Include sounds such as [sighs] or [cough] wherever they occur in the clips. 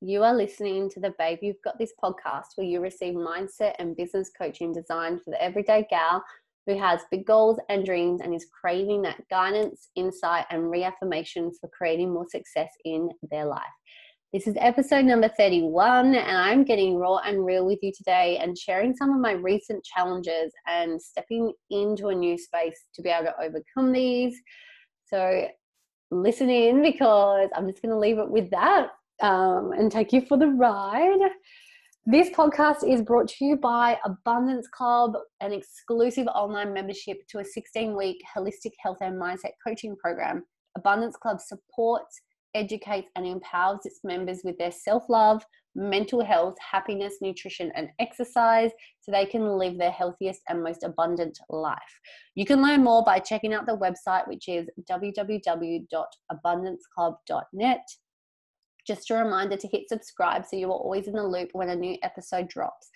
You are listening to the Babe You've Got This podcast where you receive mindset and business coaching designed for the everyday gal who has big goals and dreams and is craving that guidance, insight, and reaffirmation for creating more success in their life. This is episode number 31, and I'm getting raw and real with you today and sharing some of my recent challenges and stepping into a new space to be able to overcome these. So, listen in because I'm just going to leave it with that um, and take you for the ride. This podcast is brought to you by Abundance Club, an exclusive online membership to a 16 week holistic health and mindset coaching program. Abundance Club supports, educates, and empowers its members with their self love, mental health, happiness, nutrition, and exercise so they can live their healthiest and most abundant life. You can learn more by checking out the website, which is www.abundanceclub.net. Just a reminder to hit subscribe so you are always in the loop when a new episode drops.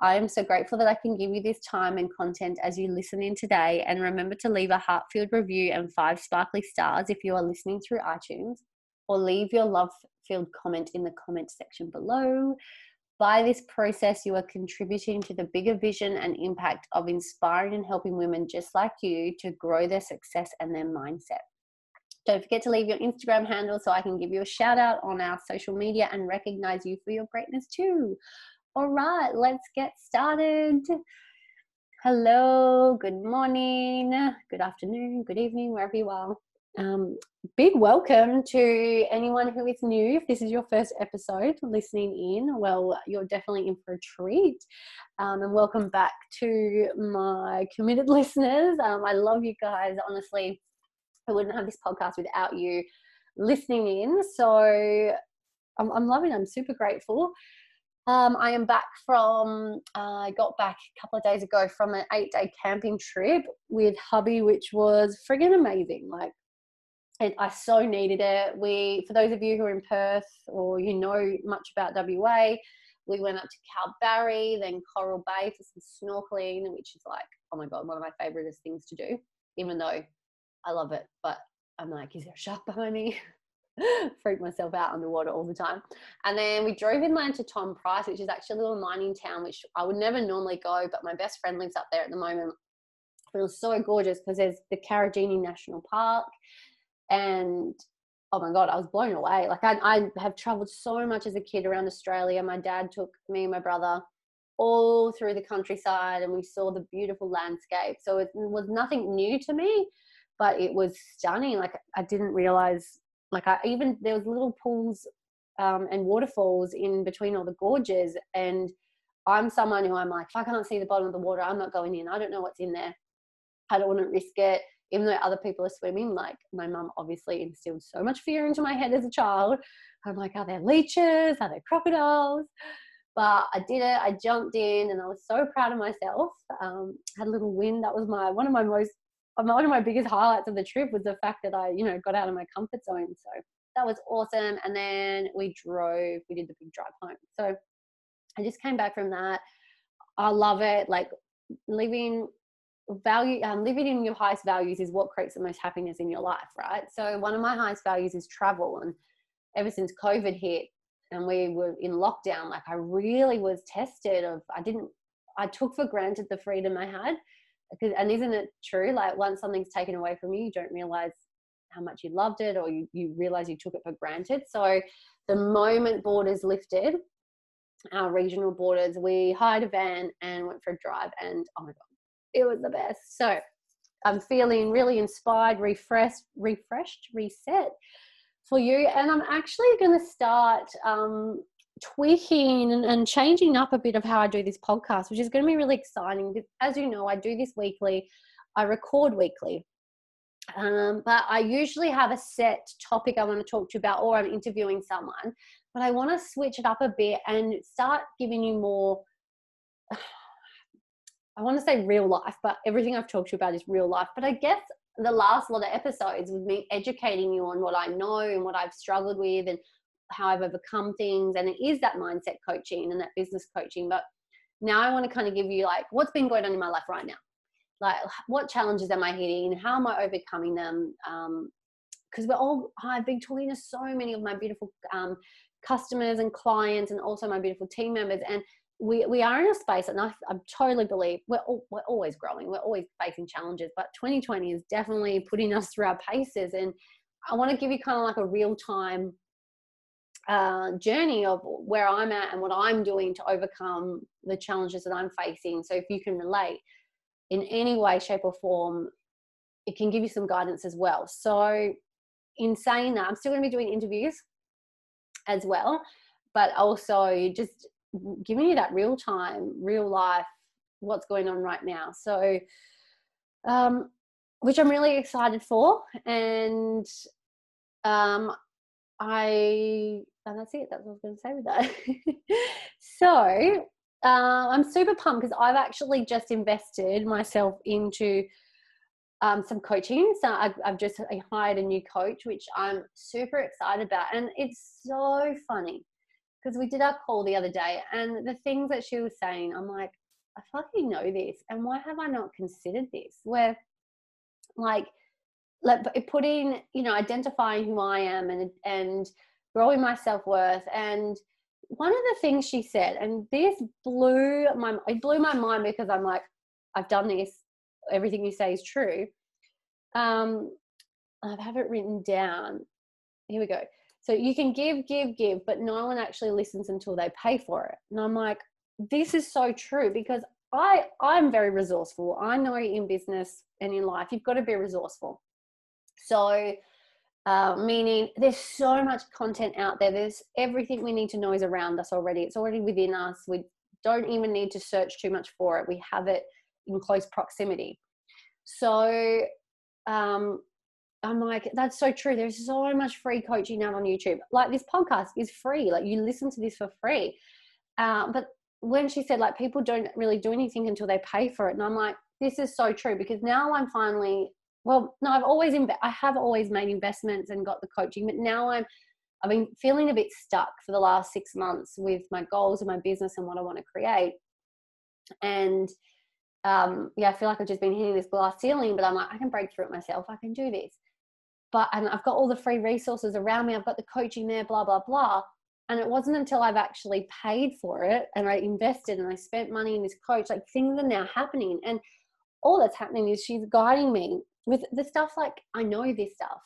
I am so grateful that I can give you this time and content as you listen in today. And remember to leave a heart filled review and five sparkly stars if you are listening through iTunes, or leave your love filled comment in the comment section below. By this process, you are contributing to the bigger vision and impact of inspiring and helping women just like you to grow their success and their mindset. Don't forget to leave your Instagram handle so I can give you a shout out on our social media and recognize you for your greatness too. All right, let's get started. Hello, good morning, good afternoon, good evening, wherever you are. Um, big welcome to anyone who is new. If this is your first episode listening in, well, you're definitely in for a treat. Um, and welcome back to my committed [laughs] listeners. Um, I love you guys, honestly. I wouldn't have this podcast without you listening in. So I'm, I'm loving. I'm super grateful. Um, I am back from, uh, I got back a couple of days ago from an eight day camping trip with hubby, which was friggin' amazing. Like, it, I so needed it. We, for those of you who are in Perth or you know much about WA, we went up to Kalbarri, then Coral Bay for some snorkeling, which is like, oh my God, one of my favorite things to do, even though I love it, but I'm like, is there a shark behind me? [laughs] Freak myself out underwater all the time. And then we drove inland to Tom Price, which is actually a little mining town, which I would never normally go, but my best friend lives up there at the moment. It was so gorgeous because there's the Karijini National Park. And oh my God, I was blown away. Like I, I have traveled so much as a kid around Australia. My dad took me and my brother all through the countryside and we saw the beautiful landscape. So it was nothing new to me but it was stunning. Like I didn't realize, like I even there was little pools um, and waterfalls in between all the gorges, and I'm someone who I'm like, if I can't see the bottom of the water, I'm not going in. I don't know what's in there. I don't want to risk it. Even though other people are swimming, like my mum obviously instilled so much fear into my head as a child. I'm like, are there leeches? Are there crocodiles? But I did it. I jumped in, and I was so proud of myself. Um, had a little win. That was my one of my most one of my biggest highlights of the trip was the fact that I, you know, got out of my comfort zone. So that was awesome. And then we drove, we did the big drive home. So I just came back from that. I love it. Like living value, um, living in your highest values is what creates the most happiness in your life, right? So one of my highest values is travel. And ever since COVID hit and we were in lockdown, like I really was tested of, I didn't, I took for granted the freedom I had because and isn't it true? Like once something's taken away from you you don't realize how much you loved it or you, you realize you took it for granted. So the moment borders lifted our regional borders we hired a van and went for a drive and oh my god it was the best. So i'm feeling really inspired refreshed refreshed reset for you. And i'm actually going to start um, tweaking and, changing up a bit of how I do this podcast, which is going to be really exciting. As you know, I do this weekly, I record weekly. Um, but I usually have a set topic I want to talk to you about, or I'm interviewing someone. But I want to switch it up a bit and start giving you more. [sighs] I want to say real life, but everything I've talked to you about is real life. But I guess the last lot of episodes with me educating you on what I know and what I've struggled with and how I've overcome things. And it is that mindset coaching and that business coaching. But now I want to kind of give you like what's been going on in my life right now. Like what challenges am I hitting? How am I overcoming them? Um, because we're all I've been talking to so many of my beautiful um, customers and clients and also my beautiful team members and we, we are in a space and I, I totally believe we're, we're always growing we're always facing challenges but 2020 is definitely putting us through our paces and i want to give you kind of like a real time uh, journey of where i'm at and what i'm doing to overcome the challenges that i'm facing so if you can relate in any way shape or form it can give you some guidance as well so in saying that i'm still going to be doing interviews as well but also just giving you that real time, real life, what's going on right now. So, um, which I'm really excited for. And um, I, and that's it. That's what I was going to say with that. [laughs] so, uh, I'm super pumped because I've actually just invested myself into um, some coaching. So I've, I've just hired a new coach, which I'm super excited about. And it's so funny because we did our call the other day and the things that she was saying, I'm like, I fucking know this. And why have I not considered this? Where like like putting, you know, identifying who I am and and growing my self-worth and one of the things she said, and this blew my it blew my mind because I'm like, I've done this. Everything you say is true. Um, I have it written down. Here we go. So you can give, give, give, but no one actually listens until they pay for it. And I'm like, this is so true because I I'm very resourceful. I know in business and in life you've got to be resourceful. So uh, meaning there's so much content out there. There's everything we need to know is around us already. It's already within us. We don't even need to search too much for it. We have it in close proximity. So um, I'm like, that's so true. There's so much free coaching out on YouTube. Like this podcast is free. Like you listen to this for free. Uh, but when she said like people don't really do anything until they pay for it, and I'm like, this is so true because now I'm finally well, no, I've always inv- I have always made investments and got the coaching, but now I'm I've been feeling a bit stuck for the last six months with my goals and my business and what I want to create. And um, yeah, I feel like I've just been hitting this glass ceiling, but I'm like, I can break through it myself. I can do this but and I've got all the free resources around me. I've got the coaching there, blah, blah, blah. And it wasn't until I've actually paid for it and I invested and I spent money in this coach, like things are now happening. And all that's happening is she's guiding me with the stuff like I know this stuff.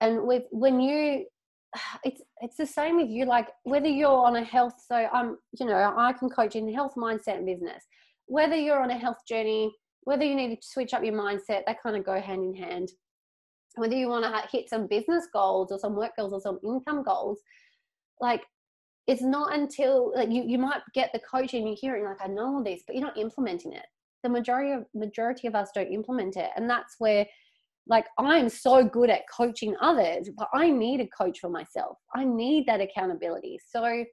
And with when you [sighs] it's it's the same with you, like whether you're on a health, so I'm, you know, I can coach in health mindset and business. Whether you're on a health journey, whether you need to switch up your mindset, they kind of go hand in hand whether you want to hit some business goals or some work goals or some income goals like it's not until like you you might get the coaching you're hearing like i know all this but you're not implementing it the majority of majority of us don't implement it and that's where like i'm so good at coaching others but i need a coach for myself i need that accountability so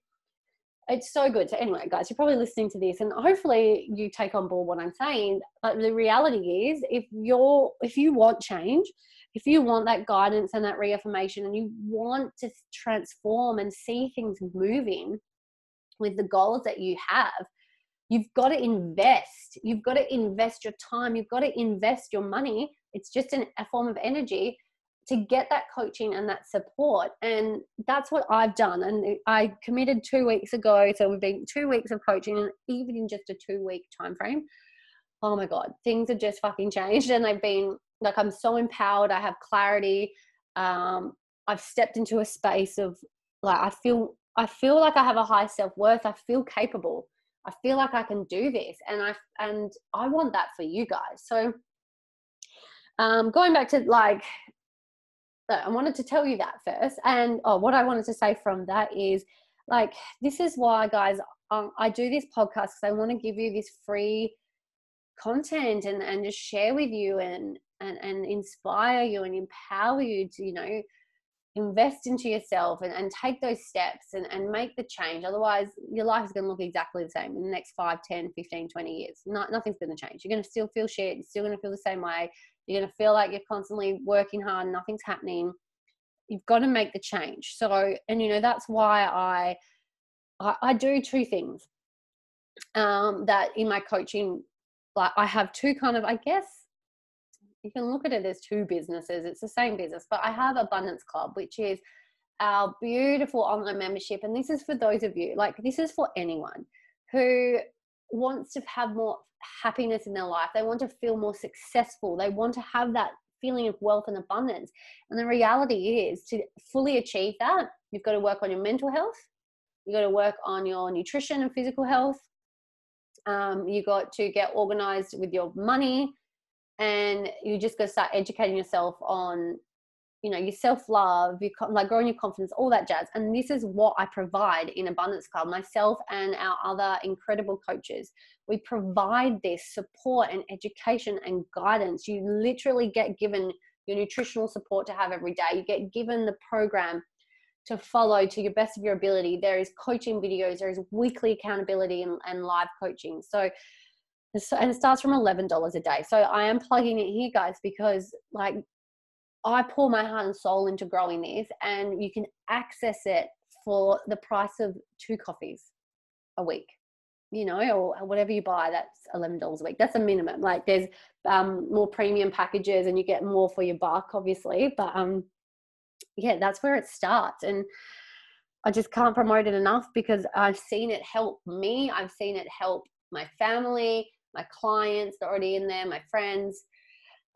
it's so good. So anyway, guys, you're probably listening to this, and hopefully you take on board what I'm saying. But the reality is, if you're if you want change, if you want that guidance and that reaffirmation, and you want to transform and see things moving with the goals that you have, you've got to invest. You've got to invest your time. You've got to invest your money. It's just an, a form of energy to get that coaching and that support. And that's what i've done. And i committed two weeks ago so we've been two weeks of coaching and even in just a two week time frame oh my god things have just fucking changed and they've been like i'm so empowered. I have clarity. Um, i've stepped into a space of like i feel i feel like i have a high self-worth. I feel capable i feel like i can do this and i and i want that for you guys so um, going back to like I wanted to tell you that first. And oh, what I wanted to say from that is like, this is why, guys, um, I do this podcast because I want to give you this free content and, and just share with you and, and, and inspire you and empower you to, you know, invest into yourself and, and take those steps and, and make the change. Otherwise, your life is going to look exactly the same in the next 5, 10, 15, 20 years. Not, nothing's going to change. You're going to still feel shit. You're still going to feel the same way. You're going to feel like you're constantly working hard, nothing's happening. You've got to make the change. So, and you know, that's why I, I, I do two things um, that in my coaching, like I have two kind of, I guess, you can look at it as two businesses. It's the same business, but I have Abundance Club, which is our beautiful online membership. And this is for those of you, like, this is for anyone who wants to have more happiness in their life. They want to feel more successful. They want to have that feeling of wealth and abundance. And the reality is to fully achieve that, you've got to work on your mental health, you've got to work on your nutrition and physical health. Um, you got to get organized with your money and you just got to start educating yourself on you know your self-love you like growing your confidence all that jazz. And this is what i provide in abundance club myself and our other incredible coaches. We provide this support and education and guidance. You literally get given your nutritional support to have every day. You get given the program to follow to your best of your ability. There is coaching videos there is weekly accountability and, and live coaching. So and it starts from $11 a day so i am plugging it here guys because like I pour my heart and soul into growing this, and you can access it for the price of two coffees a week, you know, or whatever you buy. That's eleven dollars a week. That's a minimum. Like there's um, more premium packages, and you get more for your buck, obviously. But um, yeah, that's where it starts, and I just can't promote it enough because I've seen it help me. I've seen it help my family, my clients that are already in there, my friends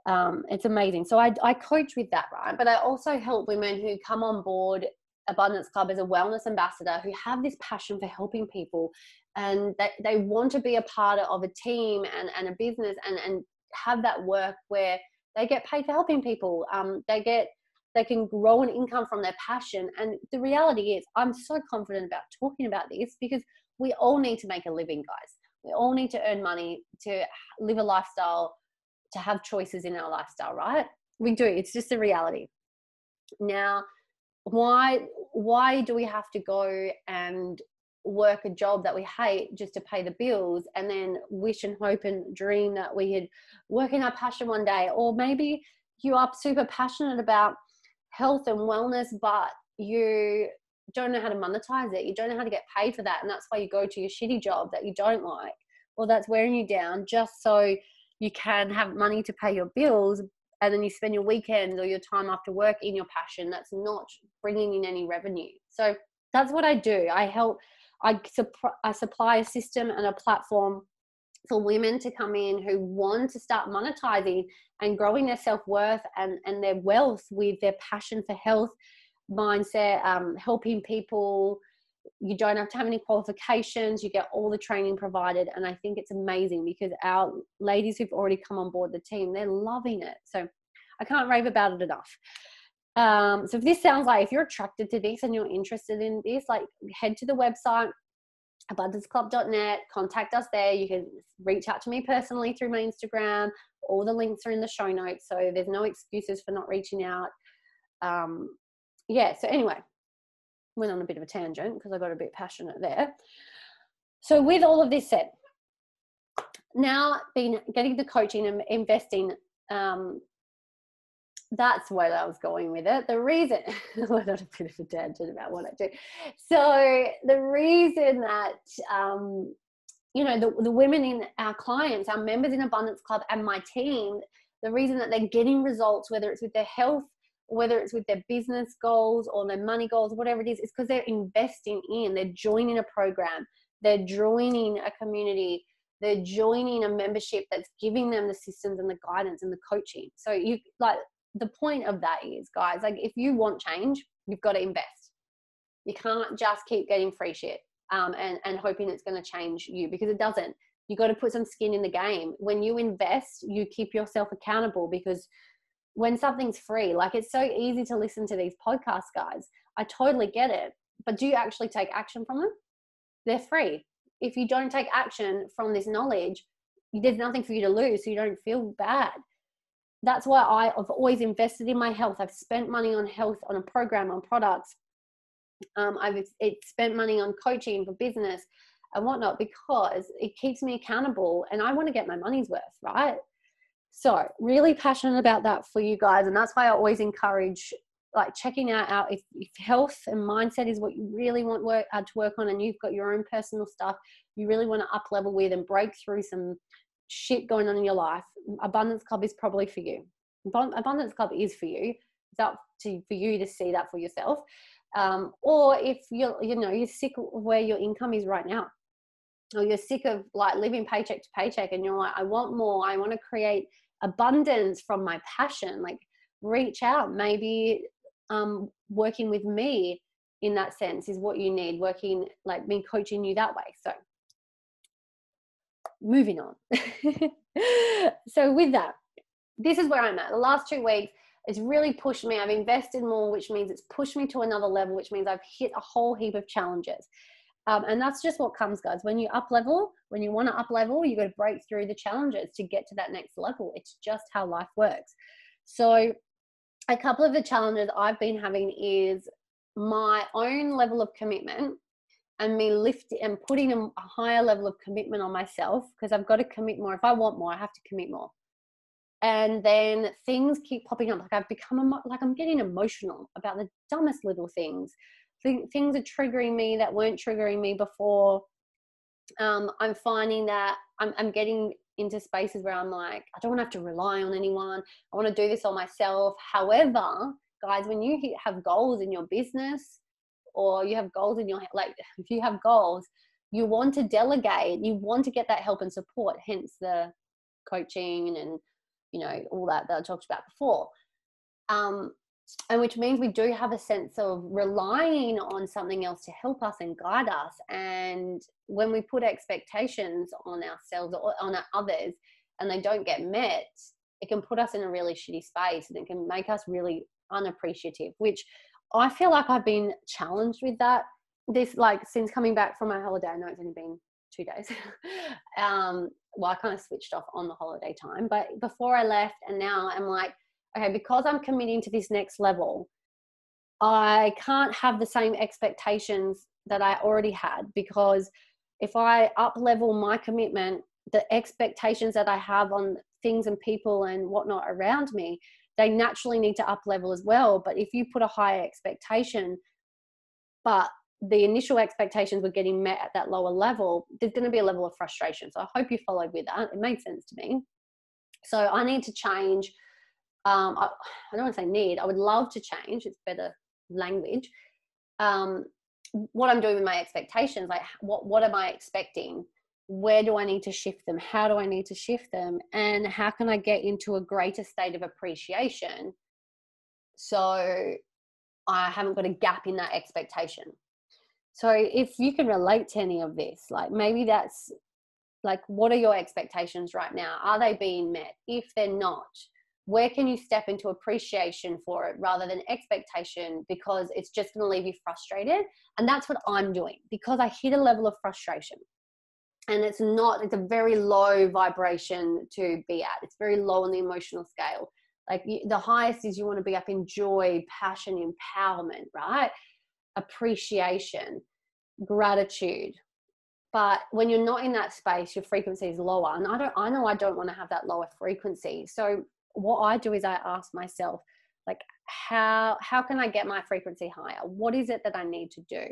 um, it's amazing. So I, I coach with that, right? But I also help women who come on board Abundance Club as a wellness ambassador who have this passion for helping people and they, they want to be a part of a team and, and a business and, and have that work where they get paid for helping people. Um, they get they can grow an income from their passion. And the reality is, I'm so confident about talking about this because we all need to make a living, guys. We all need to earn money to live a lifestyle to have choices in our lifestyle, right? We do. It's just a reality. Now, why why do we have to go and work a job that we hate just to pay the bills and then wish and hope and dream that we had work in our passion one day or maybe you are super passionate about health and wellness but you don't know how to monetize it. You don't know how to get paid for that and that's why you go to your shitty job that you don't like. Or that's wearing you down just so you can have money to pay your bills and then you spend your weekends or your time after work in your passion that's not bringing in any revenue. So that's what i do. I help i, supp- I supply a system and a platform for women to come in who want to start monetizing and growing their self-worth and, and their wealth with their passion for health mindset um, helping people. You don't have to have any qualifications. You get all the training provided. And i think it's amazing because our ladies who've already come on board the team they're loving it. So i can't rave about it enough. Um, so if this sounds like if you're attracted to this and you're interested in this like head to the website abundanceclub.net contact us there. You can reach out to me personally through my instagram. All the links are in the show notes so there's no excuses for not reaching out. Um, yeah so anyway went on a bit of a tangent because I got a bit passionate there. So, with all of this said, now been getting the coaching and investing, um, that's where I was going with it. The reason, I went on a bit of a tangent about what I do. So, the reason that, um, you know, the, the women in our clients, our members in Abundance Club, and my team, the reason that they're getting results, whether it's with their health, whether it's with their business goals or their money goals, whatever it it's is because they're investing in, they're joining a program, they're joining a community, they're joining a membership that's giving them the systems and the guidance and the coaching. So you like the point of that is, guys, like if you want change, you've got to invest. You can't just keep getting free shit um, and and hoping it's going to change you because it doesn't. You got to put some skin in the game. When you invest, you keep yourself accountable because when something's free. Like it's so easy to listen to these podcast guys. I totally get it. But do you actually take action from them? They're free. If you don't take action from this knowledge, there's nothing for you to lose, so you don't feel bad. That's why I've always invested in my health. I've spent money on health, on a program, on products. Um, I've spent money on coaching for business and whatnot because it keeps me accountable and I want to get my money's worth, right? So, really passionate about that for you guys. And that's why I always encourage like checking out our if, if health and mindset is what you really want work uh, to work on and you've got your own personal stuff you really want to up level with and break through some shit going on in your life abundance club is probably for you abundance club is for you it's up to for you to see that for yourself Um, or if you're, you know, you're sick of where your income is right now, or you're sick of like living paycheck to paycheck, and you're like, I want more. I want to create abundance from my passion. Like, reach out. Maybe um, working with me in that sense is what you need. Working like me coaching you that way. So, moving on. [laughs] so with that, this is where I'm at. The last two weeks, it's really pushed me. I've invested more, which means it's pushed me to another level, which means I've hit a whole heap of challenges. Um, and that's just what comes, guys. When you up level, when you want to up level, you got to break through the challenges to get to that next level. It's just how life works. So, a couple of the challenges I've been having is my own level of commitment and me lifting and putting a higher level of commitment on myself because I've got to commit more. If I want more, I have to commit more and then things keep popping up like i've become like i'm getting emotional about the dumbest little things things are triggering me that weren't triggering me before. Um, i'm finding that I'm, I'm getting into spaces where i'm like i don't want to have to rely on anyone. I want to do this on myself. However guys when you have goals in your business or you have goals in your like [laughs] if you have goals you want to delegate. You want to get that help and support hence the coaching and you know, all that that I talked about before. Um, and which means we do have a sense of relying on something else to help us and guide us. And when we put expectations on ourselves or on others and they don't get met, it can put us in a really shitty space and it can make us really unappreciative, which I feel like I've been challenged with that this like since coming back from my holiday. I know it's only been two days. [laughs] um, well, I kind of switched off on the holiday time, but before I left and now I'm like, okay, because I'm committing to this next level, I can't have the same expectations that I already had because if I up level my commitment, the expectations that I have on things and people and whatnot around me, they naturally need to up level as well. But if you put a higher expectation, but the initial expectations were getting met at that lower level, there's going to be a level of frustration. So I hope you followed with that. It made sense to me. So I need to change. Um, I, I, don't want to say need. I would love to change. It's better language. Um, what I'm doing with my expectations, like what what am I expecting? Where do I need to shift them? How do I need to shift them? And how can I get into a greater state of appreciation? So I haven't got a gap in that expectation so if you can relate to any of this, like maybe that's like, what are your expectations right now? Are they being met? If they're not, where can you step into appreciation for it rather than expectation because it's just going to leave you frustrated? And that's what I'm doing because I hit a level of frustration. And it's not, it's a very low vibration to be at. It's very low on the emotional scale. Like the highest is you want to be up in joy, passion, empowerment, right? appreciation, gratitude. But when you're not in that space, your frequency is lower. And I don't I know I don't want to have that lower frequency. So what I do is I ask myself, like, how how can I get my frequency higher? What is it that I need to do?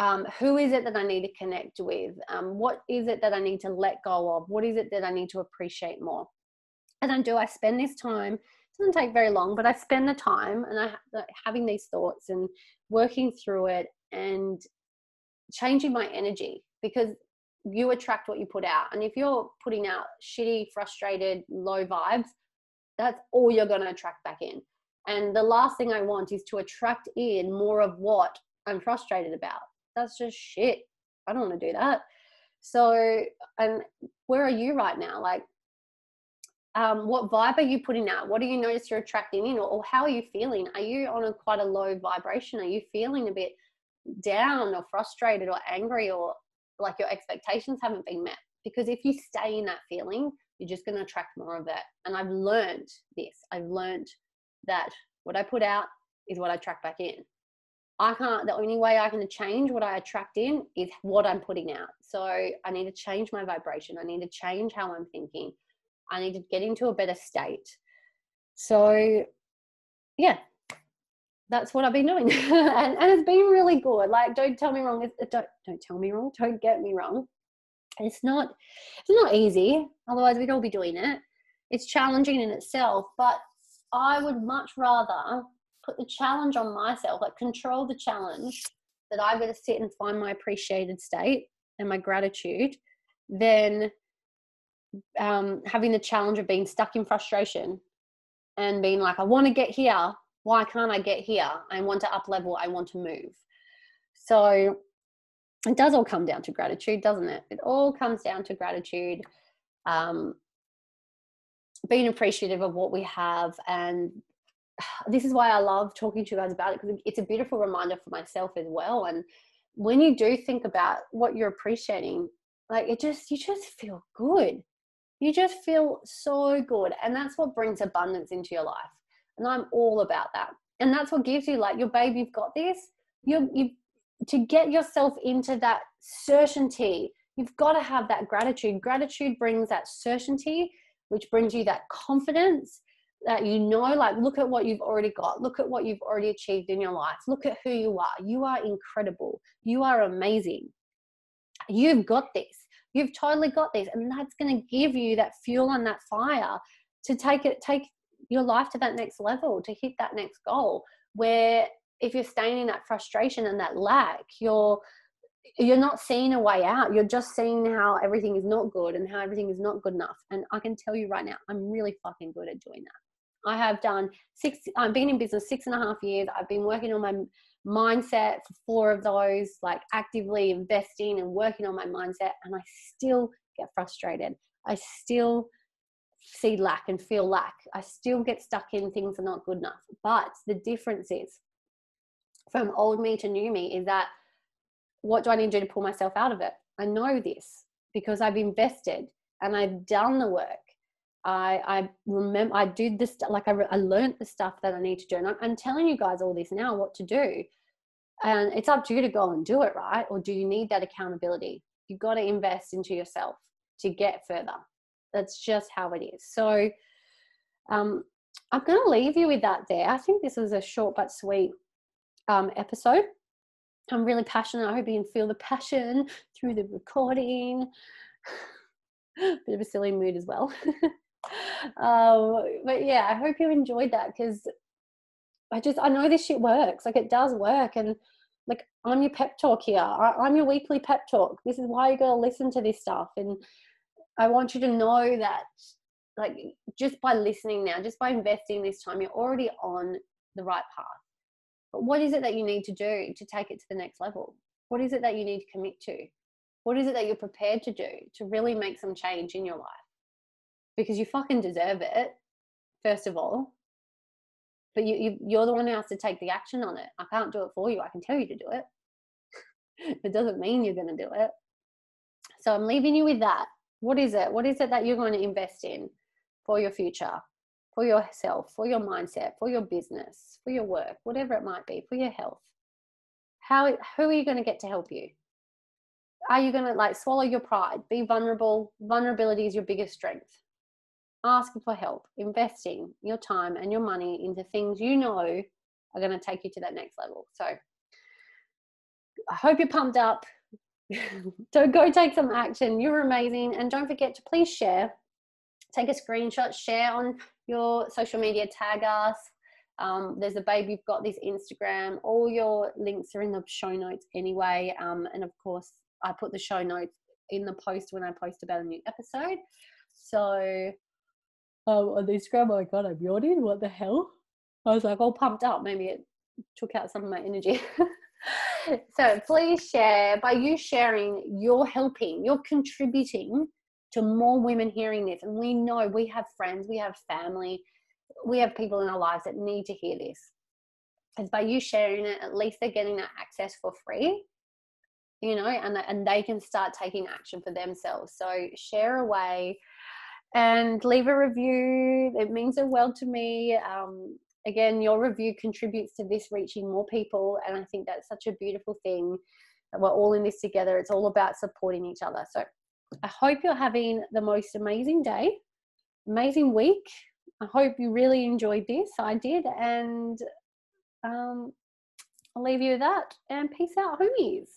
Um, who is it that I need to connect with? Um, what is it that I need to let go of? What is it that I need to appreciate more? And then do I spend this time doesn't take very long, but I spend the time and I having these thoughts and working through it and changing my energy because you attract what you put out. And if you're putting out shitty, frustrated, low vibes, that's all you're going to attract back in. And the last thing I want is to attract in more of what I'm frustrated about. That's just shit. I don't want to do that. So, and where are you right now? Like, um, what vibe are you putting out? What do you notice you're attracting in, or, or how are you feeling? Are you on a quite a low vibration? Are you feeling a bit down, or frustrated, or angry, or like your expectations haven't been met? Because if you stay in that feeling, you're just going to attract more of that. And I've learned this. I've learned that what I put out is what I attract back in. I can't, the only way I can change what I attract in is what I'm putting out. So I need to change my vibration. I need to change how I'm thinking. I need to get into a better state. So, yeah, that's what I've been doing, [laughs] and, and it's been really good. Like, don't tell me wrong. Don't don't tell me wrong. Don't get me wrong. It's not it's not easy. Otherwise, we'd all be doing it. It's challenging in itself, but I would much rather put the challenge on myself, like control the challenge that I've got to sit and find my appreciated state and my gratitude, then um, having the challenge of being stuck in frustration and being like, I want to get here. Why can't I get here? I want to up level. I want to move. So it does all come down to gratitude, doesn't it? It all comes down to gratitude, um, being appreciative of what we have. And [sighs] this is why I love talking to you guys about it because it's a beautiful reminder for myself as well. And when you do think about what you're appreciating, like it just, you just feel good. You just feel so good. And that's what brings abundance into your life. And I'm all about that. And that's what gives you like your baby, you've got this. You're, you to get yourself into that certainty, you've got to have that gratitude. Gratitude brings that certainty, which brings you that confidence that you know, like, look at what you've already got, look at what you've already achieved in your life, look at who you are. You are incredible, you are amazing. You've got this, you've totally got this, and that's going to give you that fuel and that fire to take it, take your life to that next level, to hit that next goal where if you're staying in that frustration and that lack, you're you're not seeing a way out. You're just seeing how everything is not good and how everything is not good enough. And I can tell you right now, I'm really fucking good at doing that. I have done six, I've been in business six and a half years. I've been working on my mindset for four of those, like actively investing and working on my mindset. And I still get frustrated. I still see lack and feel lack. I still get stuck in things are not good enough. But the difference is from old me to new me is that what do I need to do to pull myself out of it? I know this because I've invested and I've done the work. I, I remember I did this like I, I learned the stuff that I need to do, and I'm, I'm telling you guys all this now what to do, and it's up to you to go and do it, right? Or do you need that accountability? You've got to invest into yourself to get further. That's just how it is. So, um, I'm going to leave you with that there. I think this was a short but sweet um, episode. I'm really passionate. I hope you can feel the passion through the recording. [sighs] Bit of a silly mood as well. [laughs] um, but yeah, I hope you enjoyed that because I just I know this shit works. Like it does work, and like I'm your pep talk here. I, I'm your weekly pep talk. This is why you gotta listen to this stuff, and I want you to know that like just by listening now, just by investing this time, you're already on the right path. But what is it that you need to do to take it to the next level? What is it that you need to commit to? What is it that you're prepared to do to really make some change in your life? Because you fucking deserve it, first of all. But you, you you're the one who has to take the action on it. I can't do it for you. I can tell you to do it. [laughs] it doesn't mean you're going to do it. So I'm leaving you with that. What is it? What is it that you're going to invest in for your future? For yourself, for your mindset, for your business, for your work, whatever it might be, for your health. How who are you going to get to help you? Are you going to like swallow your pride? Be vulnerable. Vulnerability is your biggest strength. Asking for help, investing your time and your money into things you know are going to take you to that next level. So I hope you're pumped up. [laughs] Don't go take some action. You're amazing. And don't forget to please share take a screenshot, share on your social media, tag us. Um, there's a babe, you've got this Instagram. All your links are in the show notes anyway. Um, and of course, I put the show notes in the post when I post about a new episode. So um, on Instagram, oh my god, I'm yawning. What the hell? I was like all pumped up. Maybe it took out some of my energy. [laughs] so please share. By you sharing, you're helping, you're contributing to more women hearing this. And we know we have friends, we have family, we have people in our lives that need to hear this. Because by you sharing it, at least they're getting that access for free, you know, and, and they can start taking action for themselves. So share away and leave a review. It means the world to me. Um, again, your review contributes to this reaching more people. And I think that's such a beautiful thing. That we're all in this together. It's all about supporting each other. So I hope you're having the most amazing day, amazing week. I hope you really enjoyed this. I did. And um, I'll leave you with that. And peace out, homies.